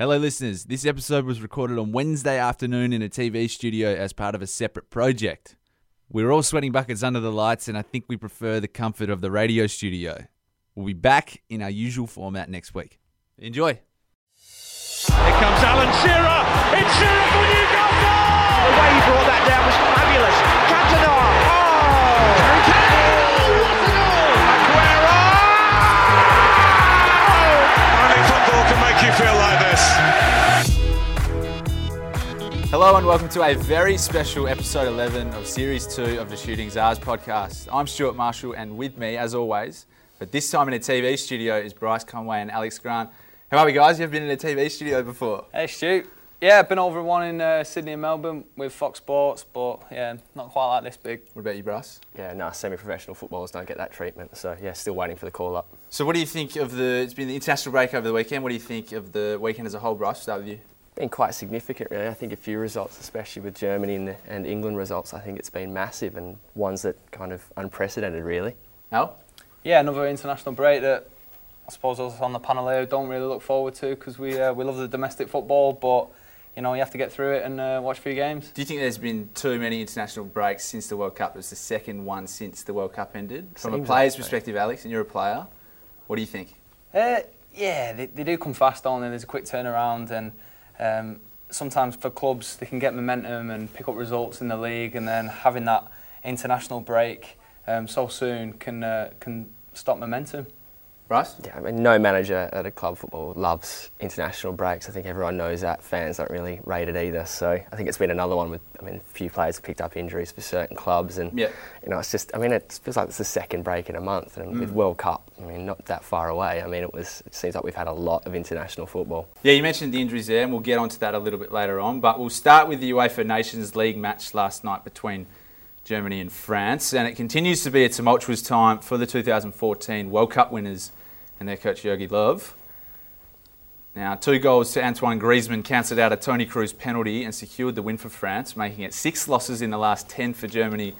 Hello, listeners. This episode was recorded on Wednesday afternoon in a TV studio as part of a separate project. We were all sweating buckets under the lights, and I think we prefer the comfort of the radio studio. We'll be back in our usual format next week. Enjoy. Here comes Alan Shearer. It's Shearer for Newcastle. The way he brought that down was fabulous. Cantona. Oh! Feel like this. Hello, and welcome to a very special episode 11 of Series 2 of the Shooting Czars podcast. I'm Stuart Marshall, and with me, as always, but this time in a TV studio, is Bryce Conway and Alex Grant. How are we, guys? You've been in a TV studio before. Hey Stu. Yeah, I've been over one in uh, Sydney and Melbourne with Fox Sports, but yeah, not quite like this big. What about you, Bryce? Yeah, no, semi-professional footballers don't get that treatment. So yeah, still waiting for the call up. So, what do you think of the? It's been the international break over the weekend. What do you think of the weekend as a whole, Bryce? Start with you. Been quite significant, really. I think a few results, especially with Germany and, the, and England results, I think it's been massive and ones that kind of unprecedented, really. Al? Yeah, another international break that I suppose us on the panel here don't really look forward to because we uh, we love the domestic football, but you know you have to get through it and uh, watch a few games. Do you think there's been too many international breaks since the World Cup? It was the second one since the World Cup ended. From a player's that way. perspective, Alex, and you're a player, what do you think? Uh, yeah, they, they do come fast on and there's a quick turnaround and um, sometimes for clubs they can get momentum and pick up results in the league and then having that international break um, so soon can uh, can stop momentum. Bryce? Yeah, I mean, no manager at a club football loves international breaks. I think everyone knows that. Fans don't really rate it either. So I think it's been another one with, I mean, a few players picked up injuries for certain clubs. And, Yeah. you know, it's just, I mean, it feels like it's the second break in a month. And with mm. World Cup, I mean, not that far away. I mean, it was, it seems like we've had a lot of international football. Yeah, you mentioned the injuries there, and we'll get onto that a little bit later on. But we'll start with the UEFA Nations League match last night between Germany and France, and it continues to be a tumultuous time for the 2014 World Cup winners and their coach Jogi Löw. Now, two goals to Antoine Griezmann cancelled out a Toni Kroos penalty and secured the win for France, making it six losses in the last 10 for Germany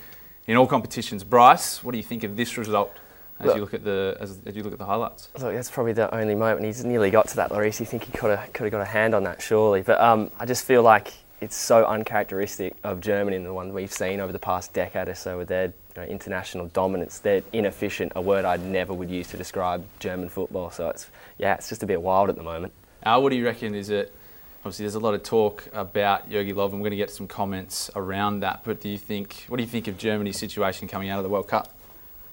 in all competitions. Bryce, what do you think of this result as Look- you look at the as, as you look at the highlights? Look, that's probably the only moment he's nearly got to that, Lloris. You think he could have could have got a hand on that, surely. But um, I just feel like it's so uncharacteristic of Germany and the one we've seen over the past decade or so with their you know, international dominance. They're inefficient, a word I never would use to describe German football. So it's yeah, it's just a bit wild at the moment. Al, what do you reckon? Is it obviously there's a lot of talk about Jogi Löw. I'm going to get some comments around that. But do you think what do you think of Germany's situation coming out of the World Cup?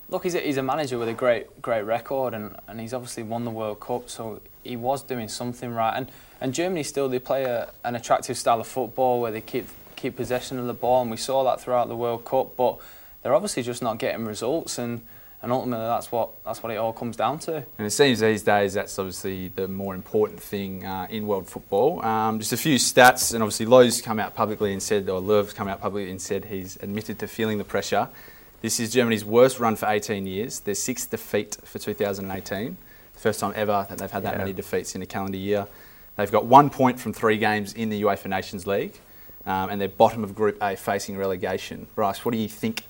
Look, he's a, he's a manager with a great great record, and, and he's obviously won the World Cup, so he was doing something right. And and Germany still they play a, an attractive style of football where they keep keep possession of the ball, and we saw that throughout the World Cup. But they're obviously just not getting results, and, and ultimately that's what that's what it all comes down to. And it seems these days that's obviously the more important thing uh, in world football. Um, just a few stats, and obviously Lowe's come out publicly and said, or Löw's come out publicly and said he's admitted to feeling the pressure. This is Germany's worst run for 18 years. Their sixth defeat for 2018. The first time ever that they've had that Yeah. many defeats in a calendar year. They've got one point from three games in the UEFA Nations League, um, and they're bottom of Group A facing relegation. Bryce, what do you think?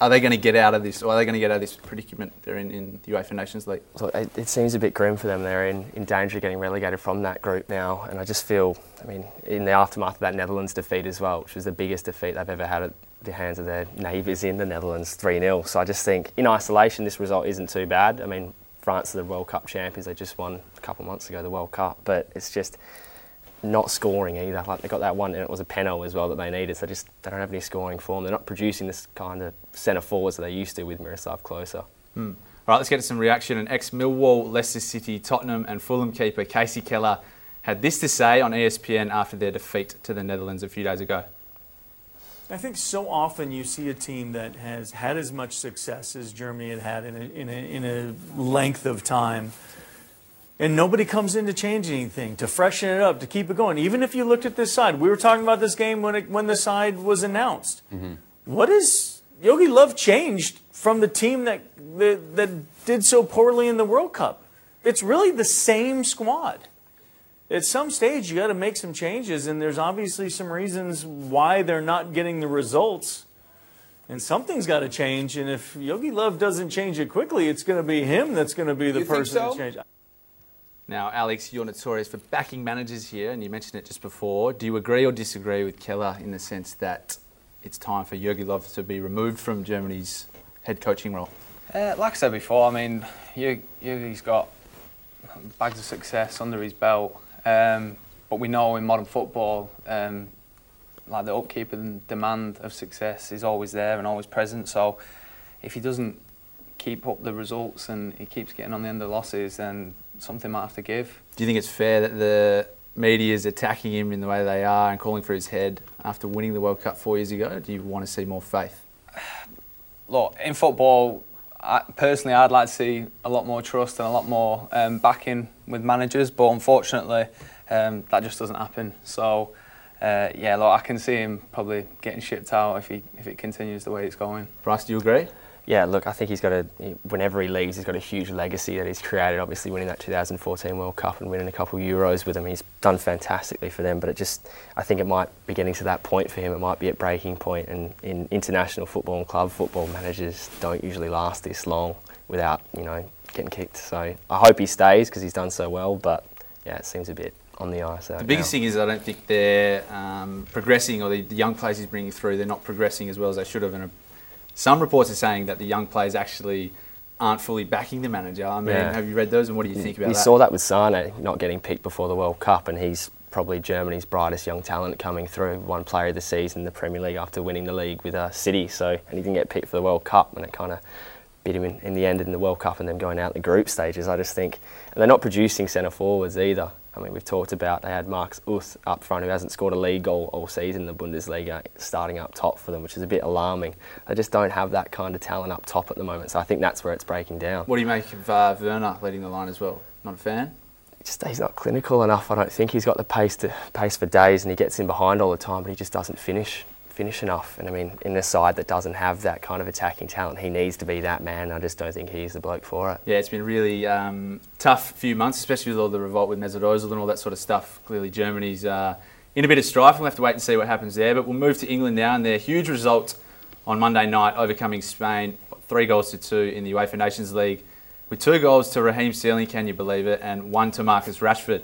Are they going to get out of this, or are they going to get out of this predicament they're in in the UEFA Nations League? So it, it seems a bit grim for them. They're in, in danger of getting relegated from that group now. And I just feel, I mean, in the aftermath of that Netherlands defeat as well, which was the biggest defeat they've ever had at the hands of their neighbours in the Netherlands, 3 0. So I just think, in isolation, this result isn't too bad. I mean, France are the World Cup champions. They just won a couple of months ago the World Cup. But it's just not scoring either. Like they got that one, and it was a penalty as well that they needed. So just they don't have any scoring form. They're not producing this kind of centre forwards that they used to with Miroslav Klose. All right, let's get to some reaction. And ex Millwall, Leicester City, Tottenham, and Fulham keeper Kasey Keller had this to say on ESPN after their defeat to the Netherlands a few days ago. I think so often you see a team that has had as much success as Germany had had in a, in a, in a length of time, and nobody comes in to change anything, to freshen it up, to keep it going. Even if you looked at this side, we were talking about this game when, it, when the side was announced. Mm-hmm. What is Jogi Löw changed from the team that, that, that did so poorly in the World Cup? It's really the same squad at some stage you got to make some changes and there's obviously some reasons why they're not getting the results and something's got to change and if Jogi Löw doesn't change it quickly it's going to be him that's going to be the You think person so? to change Now, Alex, you're notorious for backing managers here, and you mentioned it just before. Do you agree or disagree with Keller in the sense that it's time for Jogi Löw to be removed from Germany's head coaching role? Uh, like I said before, I mean, Jogi's got bags of success under his belt, um, but we know in modern football, um, like the upkeep and demand of success is always there and always present. So, if he doesn't keep up the results and he keeps getting on the end of losses, then something might have to give. Do you think it's fair that the media is attacking him in the way they are and calling for his head after winning the World Cup four years ago? Do you want to see more faith? Look, in football, I, personally, I'd like to see a lot more trust and a lot more um, backing with managers, but unfortunately, um, that just doesn't happen. So, uh, yeah, look, I can see him probably getting shipped out if he if it continues the way it's going. Bryce, do you agree? Yeah, look, I think he's got a, whenever he leaves, he's got a huge legacy that he's created, obviously winning that 2014 World Cup and winning a couple of Euros with them. He's done fantastically for them, but it just, I think it might be getting to that point for him. It might be at breaking point, and in international football and club football, managers don't usually last this long without, you know, getting kicked. So I hope he stays because he's done so well, but yeah, it seems a bit on the ice. The biggest now. thing is I don't think they're um, progressing, or the, the, young players he's bringing through, they're not progressing as well as they should have. And some reports are saying that the young players actually aren't fully backing the manager. I mean, yeah. have you read those and what do you think about we that? We saw that with Sane not getting picked before the World Cup, and he's probably Germany's brightest young talent coming through. One player of the season in the Premier League after winning the league with uh, City, so and he didn't get picked for the World Cup, and it kind of bit him in, in, the end in the World Cup and then going out the group stages. I just think, and they're not producing centre forwards either. I mean, we've talked about they had Markus Uth up front who hasn't scored a league goal all season in the Bundesliga, starting up top for them, which is a bit alarming. They just don't have that kind of talent up top at the moment, so I think that's where it's breaking down. What do you make of uh, Werner leading the line as well? Not a fan? Just he's not clinical enough. I don't think he's got the pace to pace for days, and he gets in behind all the time, but he just doesn't finish finish enough. And I mean, in a side that doesn't have that kind of attacking talent, he needs to be that man. I just don't think he's the bloke for it. Yeah, it's been really um, tough few months, especially with all the revolt with Mesut Ozil and all that sort of stuff. Clearly, Germany's uh, in a bit of strife. We'll have to wait and see what happens there. But we'll move to England now, and their huge result on Monday night, overcoming Spain, three goals to two in the UEFA Nations League, with two goals to Raheem Sterling, can you believe it, and one to Marcus Rashford.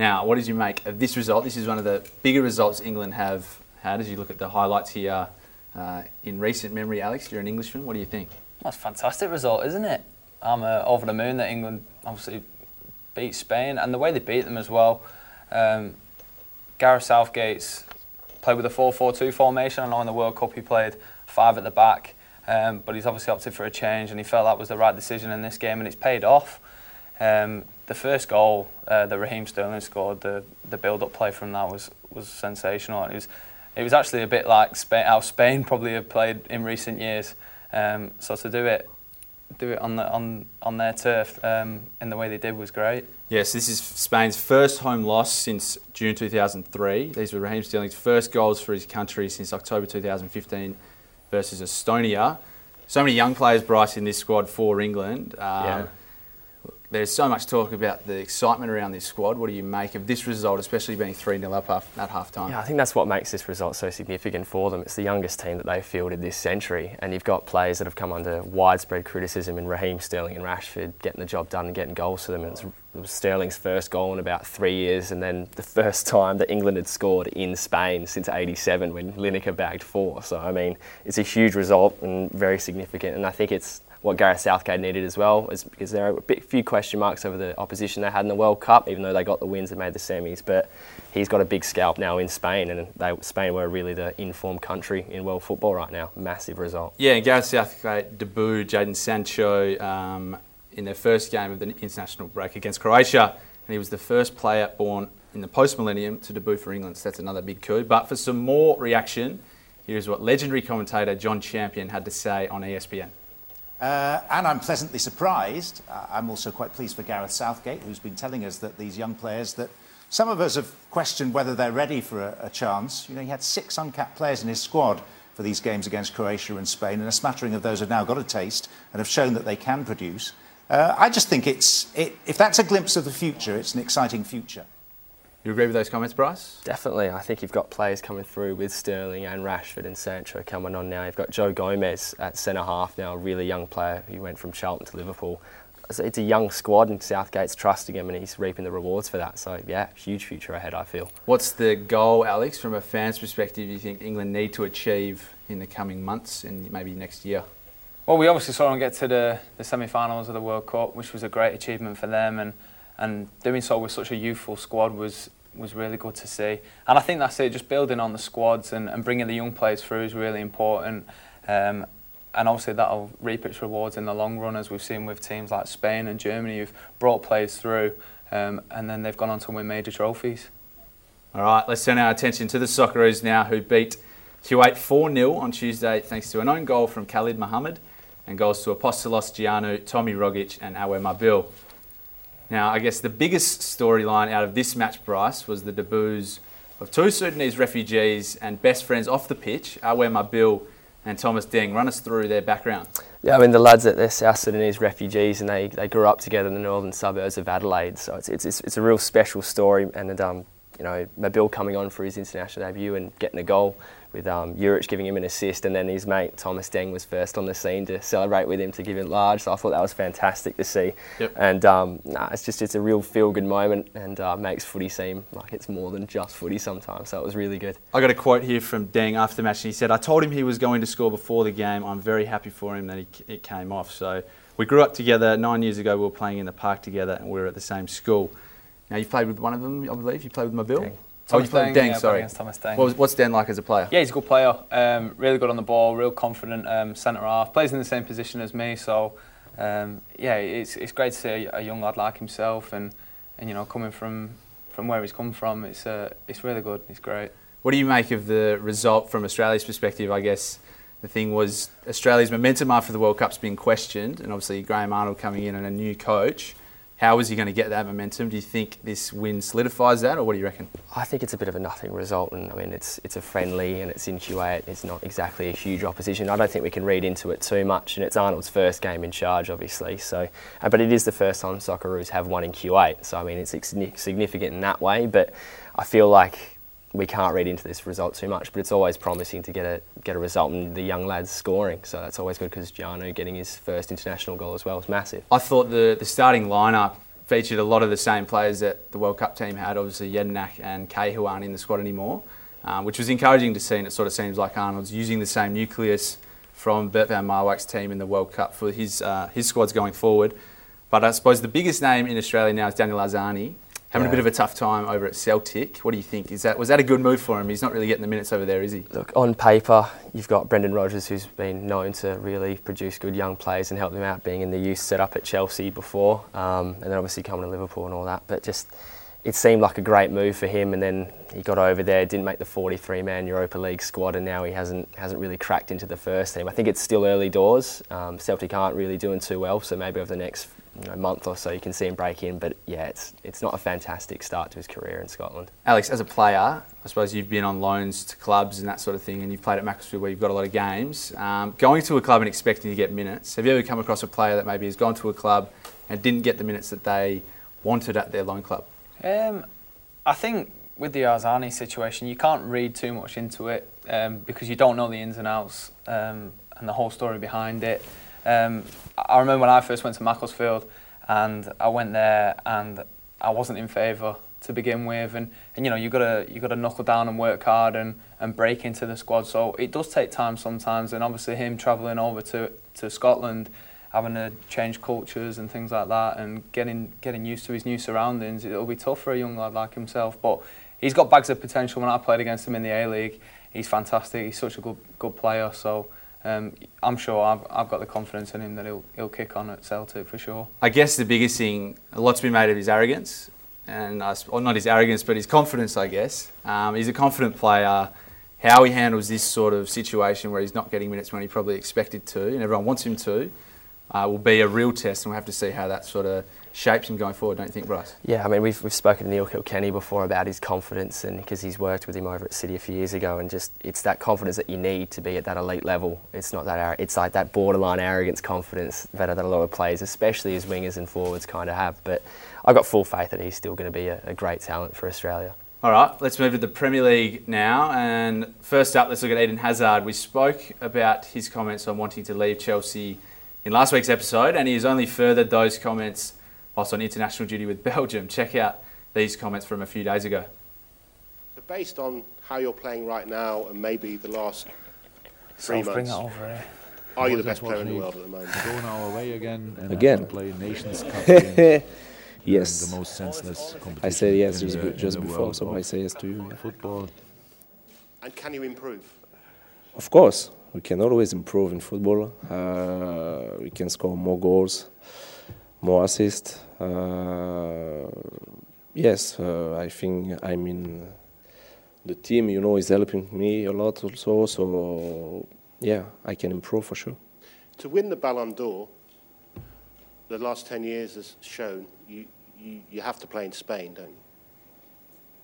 Now, what did you make of this result? This is one of the bigger results England have had as you look at the highlights here uh, in recent memory. Alex, you're an Englishman. What do you think? That's a fantastic result, isn't it? I'm uh, over the moon that England obviously beat Spain and the way they beat them as well. Um, Gareth Southgate's played with a 4-4-2 formation. I know in the World Cup he played five at the back, um, but he's obviously opted for a change and he felt that was the right decision in this game and it's paid off. Um, the first goal uh, that Raheem Sterling scored, the the build up play from that was was sensational. It was it was actually a bit like Spain, how Spain probably have played in recent years. Um, so to do it do it on the on on their turf um, in the way they did was great. Yes, this is Spain's first home loss since June 2003. These were Raheem Sterling's first goals for his country since October 2015 versus Estonia. So many young players, Bryce, in this squad for England. Um, yeah there's so much talk about the excitement around this squad. What do you make of this result, especially being 3 0 up at half time? Yeah, I think that's what makes this result so significant for them. It's the youngest team that they've fielded this century, and you've got players that have come under widespread criticism in Raheem Sterling and Rashford getting the job done and getting goals for them. And it was Sterling's first goal in about three years, and then the first time that England had scored in Spain since '87 when Lineker bagged four. So, I mean, it's a huge result and very significant, and I think it's what Gareth Southgate needed as well, is because there are a bit, few question marks over the opposition they had in the World Cup, even though they got the wins and made the semis. But he's got a big scalp now in Spain, and they, Spain were really the informed country in world football right now. Massive result. Yeah, and Gareth Southgate debuted Jadon Sancho um, in their first game of the international break against Croatia, and he was the first player born in the post-millennium to debut for England. So that's another big coup. But for some more reaction, here's what legendary commentator John Champion had to say on ESPN. Uh, and I'm pleasantly surprised. Uh, I'm also quite pleased for Gareth Southgate, who's been telling us that these young players that some of us have questioned whether they're ready for a, a chance. You know, he had six uncapped players in his squad for these games against Croatia and Spain, and a smattering of those have now got a taste and have shown that they can produce. Uh, I just think it's, it, if that's a glimpse of the future, it's an exciting future. You agree with those comments, Bryce? Definitely. I think you've got players coming through with Sterling and Rashford and Sancho coming on now. You've got Joe Gomez at centre half now, a really young player who went from Charlton to Liverpool. it's a young squad, and Southgate's trusting him, and he's reaping the rewards for that. So yeah, huge future ahead. I feel. What's the goal, Alex, from a fan's perspective? You think England need to achieve in the coming months and maybe next year? Well, we obviously saw them get to the, the semi-finals of the World Cup, which was a great achievement for them, and and doing so with such a youthful squad was was really good to see. And I think that's it. Just building on the squads and, and bringing the young players through is really important. Um, and obviously that'll reap its rewards in the long run, as we've seen with teams like Spain and Germany who've brought players through, um, and then they've gone on to win major trophies. All right, let's turn our attention to the Socceroos now, who beat Kuwait 4 0 on Tuesday thanks to an own goal from Khalid Mohammed and goals to Apostolos Giannou, Tommy Rogic, and Awer Mabil. Now, I guess the biggest storyline out of this match, Bryce, was the debuts of two Sudanese refugees and best friends off the pitch, Awer Mabil and Thomas Deng. Run us through their background. Yeah, I mean, the lads they're South Sudanese refugees and they, they grew up together in the northern suburbs of Adelaide. So it's, it's, it's a real special story. And, um, you know, Mabil coming on for his international debut and getting a goal with um, Juric giving him an assist, and then his mate Thomas Deng was first on the scene to celebrate with him to give him large. So I thought that was fantastic to see. Yep. And um, nah, it's just it's a real feel good moment and uh, makes footy seem like it's more than just footy sometimes. So it was really good. I got a quote here from Deng after the match, and he said, "I told him he was going to score before the game. I'm very happy for him that he, it came off." So we grew up together. Nine years ago, we were playing in the park together, and we were at the same school. Now you've played with one of them, I believe. You played with Mabil. Deng. Oh, you played with Deng. yeah, sorry. Thomas Deng. What was, what's Deng like as a player? Yeah, he's a good player. Um, really good on the ball, real confident um, centre half. Plays in the same position as me, so um, yeah, it's it's great to see a, a young lad like himself, and, and you know coming from from where he's come from, it's uh, it's really good. It's great. What do you make of the result from Australia's perspective? I guess the thing was Australia's momentum after the World Cup's been questioned, and obviously Graham Arnold coming in and a new coach. How is he going to get that momentum? Do you think this win solidifies that, or what do you reckon? I think it's a bit of a nothing result, and I mean it's it's a friendly and it's in Kuwait. It's not exactly a huge opposition. I don't think we can read into it too much, and it's Arnold's first game in charge, obviously. So, uh, but it is the first time Socceroos have won in Kuwait. So I mean it's significant in that way. But I feel like we can't read into this result too much. But it's always promising to get a get a result and the young lads scoring. So that's always good because Giannou getting his first international goal as well is massive. I thought the, the starting lineup featured a lot of the same players that the World Cup team had. Obviously, Jedinak and Kay, who aren't in the squad anymore, um, which was encouraging to see. And it sort of seems like Arnold's using the same nucleus from Bert van Marwijk's team in the World Cup for his uh, his squads going forward. But I suppose the biggest name in Australia now is Daniel Arzani. Having a bit of a tough time over at Celtic. What do you think? Is that was that a good move for him? He's not really getting the minutes over there, is he? Look, on paper, you've got Brendan Rodgers, who's been known to really produce good young players and help them out, being in the youth setup at Chelsea before, um, and then obviously coming to Liverpool and all that. But just, it seemed like a great move for him, and then he got over there, didn't make the 43-man Europa League squad, and now he hasn't hasn't really cracked into the first team. I think it's still early doors. Um, Celtic aren't really doing too well, so maybe over the next you know, month or so you can see him break in. But yeah, it's it's not a fantastic start to his career in Scotland. Alex, as a player, I suppose you've been on loans to clubs and that sort of thing, and you've played at Macclesfield where you've got a lot of games. Um, going to a club and expecting to get minutes, have you ever come across a player that maybe has gone to a club and didn't get the minutes that they wanted at their loan club? Um, I think with the Arzani situation, you can't read too much into it um, because you don't know the ins and outs um, and the whole story behind it. Um, I remember when I first went to Macclesfield and I went there and I wasn't in favour to begin with, and, and you know you got to you got to knuckle down and work hard and, and break into the squad. So it does take time sometimes, and obviously him travelling over to to Scotland having to change cultures and things like that and getting getting used to his new surroundings it'll be tough for a young lad like himself. But he's got bags of potential. When I played against him in the A-League he's fantastic. He's such a good good player. So um, I'm sure I've, I've got the confidence in him that he'll, he'll kick on at Celtic for sure I guess the biggest thing, a lot's been made of his arrogance, and I, not his arrogance, but his confidence, I guess. Um, he's a confident player. How he handles this sort of situation where he's not getting minutes when he probably expected to, and everyone wants him to, uh, will be a real test, and we'll have to see how that sort of shapes him going forward, don't you think, Bryce? Yeah, I mean, we've, we've spoken to Neil Kilkenny before about his confidence, and because he's worked with him over at City a few years ago, and just it's that confidence that you need to be at that elite level. It's not that it's like that borderline arrogance confidence that, a lot of players, especially as wingers and forwards, kind of have. But I've got full faith that he's still going to be a, a great talent for Australia. All right, let's move to the Premier League now. And first up, let's look at Eden Hazard. We spoke about his comments on wanting to leave Chelsea in last week's episode, and he has only furthered those comments whilst on international duty with Belgium. Check out these comments from a few days ago. So based on how you're playing right now and maybe the last three So months, over here. are you the best player in the world at the moment? Going our way again and Again? play Nations Cup. Yes. The most senseless competition. I said yes just, the- just before, world so I say yes to you. Football. And can you improve? Of course, we can always improve in football. Uh, we can score more goals, more assists. Uh, yes, uh, I think I mean the team, you know, is helping me a lot also. So yeah, I can improve for sure. To win the Ballon d'Or, the last 10 years has shown you, you, you have to play in Spain, don't you?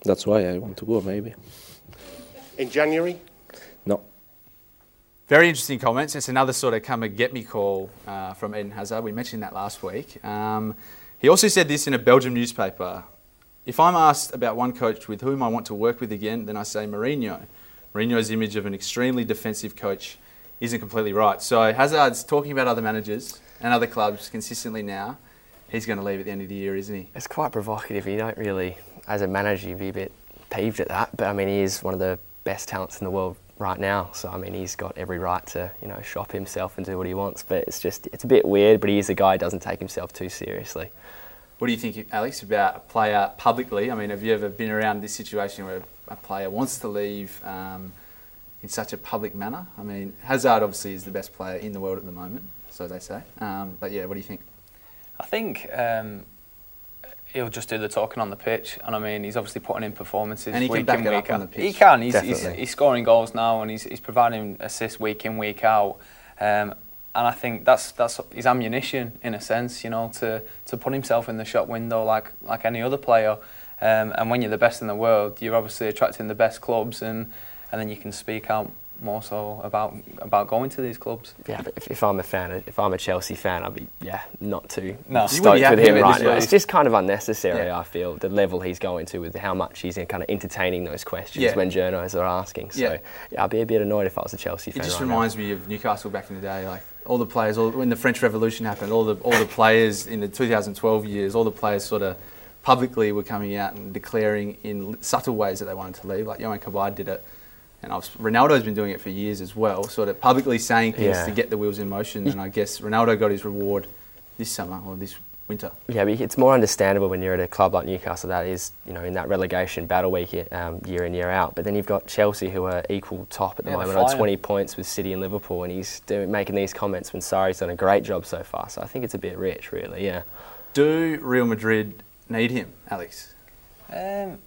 That's why I want to go. Maybe In January, no. Very interesting comments. It's another sort of come and get me call uh, from Eden Hazard. We mentioned that last week. Um, he also said this in a Belgium newspaper. If I'm asked about one coach with whom I want to work with again, then I say Mourinho. Mourinho's image of an extremely defensive coach isn't completely right. So Hazard's talking about other managers and other clubs consistently now. He's going to leave at the end of the year, isn't he? It's quite provocative. You don't really, as a manager, you'd be a bit peeved at that. But I mean, he is one of the best talents in the world right now. So I mean, he's got every right to you know shop himself and do what he wants. But it's just it's a bit weird. But he is a guy who doesn't take himself too seriously. What do you think, Alex, about a player publicly? I mean, have you ever been around this situation where a player wants to leave um, in such a public manner? I mean, Hazard obviously is the best player in the world at the moment, so they say. Um, but yeah, what do you think? I think um, he'll just do the talking on the pitch, and I mean he's obviously putting in performances And he can week back in week out. the He can. He's, he's, he's scoring goals now, and he's, he's providing assists week in week out. Um, and I think that's that's his ammunition in a sense, you know, to, to put himself in the shop window like like any other player. Um, and when you're the best in the world, you're obviously attracting the best clubs, and, and then you can speak out more so about about going to these clubs. Yeah, but if, if I'm a fan, if I'm a Chelsea fan, I'd be yeah not too No. Stoked wouldn't be happy with him right now. It's just kind of unnecessary. Yeah. I feel the level he's going to with how much he's kind of entertaining those questions Yeah. when journalists are asking. So Yeah. yeah. I'd be a bit annoyed if I was a Chelsea fan. It just right now. reminds me of Newcastle back in the day, like all the players, all, when the French Revolution happened, all the all the players in the 2012 years, all the players sort of publicly were coming out and declaring in subtle ways that they wanted to leave. Like Yohan Cabaye did it, and I've, Ronaldo's been doing it for years as well, sort of publicly saying things Yeah. to get the wheels in motion. And I guess Ronaldo got his reward this summer or this winter. Yeah, but it's more understandable when you're at a club like Newcastle that is, you know, in that relegation battle week um, year in year out. But then you've got Chelsea who are equal top at the Yeah, moment on 20 points with City and Liverpool, and he's doing, making these comments when Sarri's done a great job so far. So I think it's a bit rich, really. Yeah. Do Real Madrid need him, Alex? Um,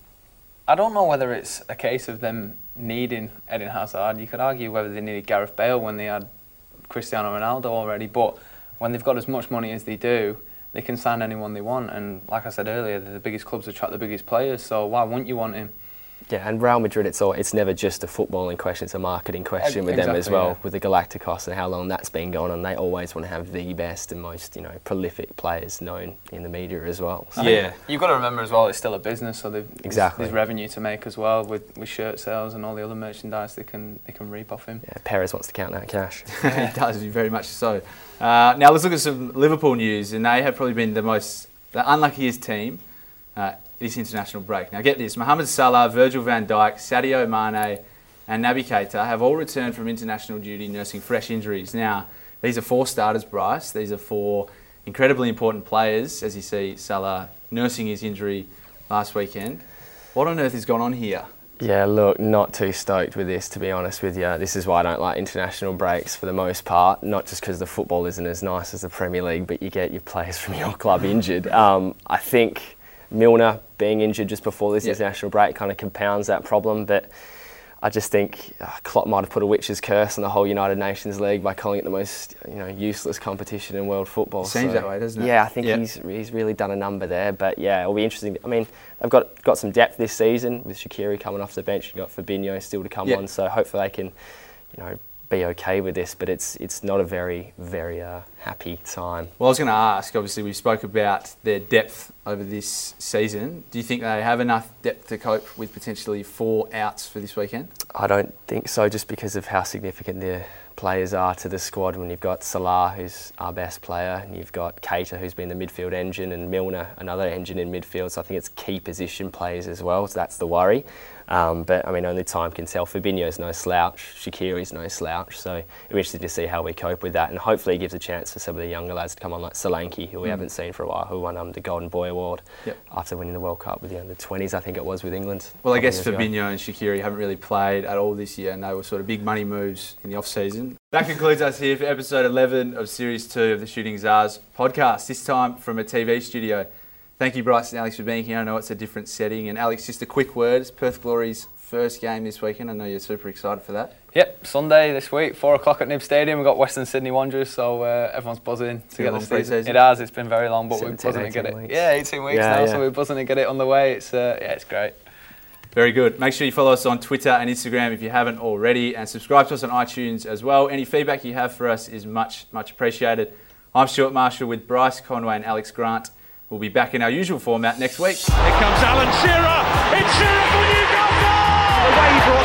I don't know whether it's a case of them needing Eden Hazard. You could argue whether they needed Gareth Bale when they had Cristiano Ronaldo already, but when they've got as much money as they do, they can sign anyone they want. And like I said earlier, the biggest clubs attract the biggest players, so why wouldn't you want him? Yeah, and Real Madrid, it's all, it's never just a footballing question; it's a marketing question with them as well. yeah. With the Galacticos and how long that's been going on, they always want to have the best and most, you know, prolific players known in the media as well. So, Yeah. You've got to remember as well, it's still a business, so there's- Exactly. there's revenue to make as well with, with shirt sales and all the other merchandise they can they can reap off him. yeah, Perez wants to count that cash. he does, very much so. Uh, now let's look at some Liverpool news, and they have probably been the most the unluckiest team uh, this international break. Now get this: Mohamed Salah, Virgil van Dijk, Sadio Mane, and Naby Keita have all returned from international duty nursing fresh injuries. Now these are four starters, Bryce. These are four incredibly important players, as you see Salah nursing his injury last weekend. What on earth has gone on here? Yeah, look, not too stoked with this, to be honest with you. This is why I don't like international breaks for the most part. Not just because the football isn't as nice as the Premier League, but you get your players from your club injured. Um, I think Milner being injured just before this Yeah. international break kind of compounds that problem. But I just think uh, Klopp might have put a witch's curse on the whole United Nations League by calling it the most you know useless competition in world football. Seems that way, doesn't it? Yeah, I think he's he's really done a number there. But yeah, it'll be interesting. I mean, they've got got some depth this season with Shaqiri coming off the bench. You've got Fabinho still to come on, so hopefully they can, you know, be okay with this. But it's it's not a very very uh, happy time. Well, I was going to ask. Obviously, we spoke about their depth over this season. Do you think they have enough depth to cope with potentially four outs for this weekend? I don't think so, just because of how significant their players are to the squad when you've got Salah, who's our best player, and you've got Keita, who's been the midfield engine, and Milner, another engine in midfield. So I think it's key position players as well. So that's the worry. Um, but I mean, only time can tell. Fabinho's no slouch. Shaqiri's no slouch. So it'll be interesting to see how we cope with that. And hopefully, it gives a chance for some of the younger lads to come on, like Solanke, who we Mm. haven't seen for a while, who won um, the Golden Boy Award Yep. after winning the World Cup with the under 20s, I think it was with England. Well, I guess years ago. Fabinho and Shaqiri haven't really played at all this year, and they were sort of big money moves in the off season. That concludes us here for episode 11 of Series 2 of the Shooting Czars podcast, this time from a TV studio. Thank you, Bryce and Alex, for being here. I know it's a different setting. And Alex, just a quick word it's Perth Glory's first game this weekend. I know you're super excited for that. Yep, Sunday this week, four o'clock at Nib Stadium. We've got Western Sydney Wanderers, so uh, everyone's buzzing to get the season. It has. It's been very long, but we're 17, buzzing to get it. weeks. Yeah, 18 weeks Yeah, now, yeah. so we're buzzing to get it on the way. It's uh, yeah, it's great. Very good. Make sure you follow us on Twitter and Instagram if you haven't already, and subscribe to us on iTunes as well. Any feedback you have for us is much, much appreciated. I'm Stuart Marshall with Bryce Conway and Alex Grant. We'll be back in our usual format next week. Here comes Alan Shearer. It's Shearer for Newcastle.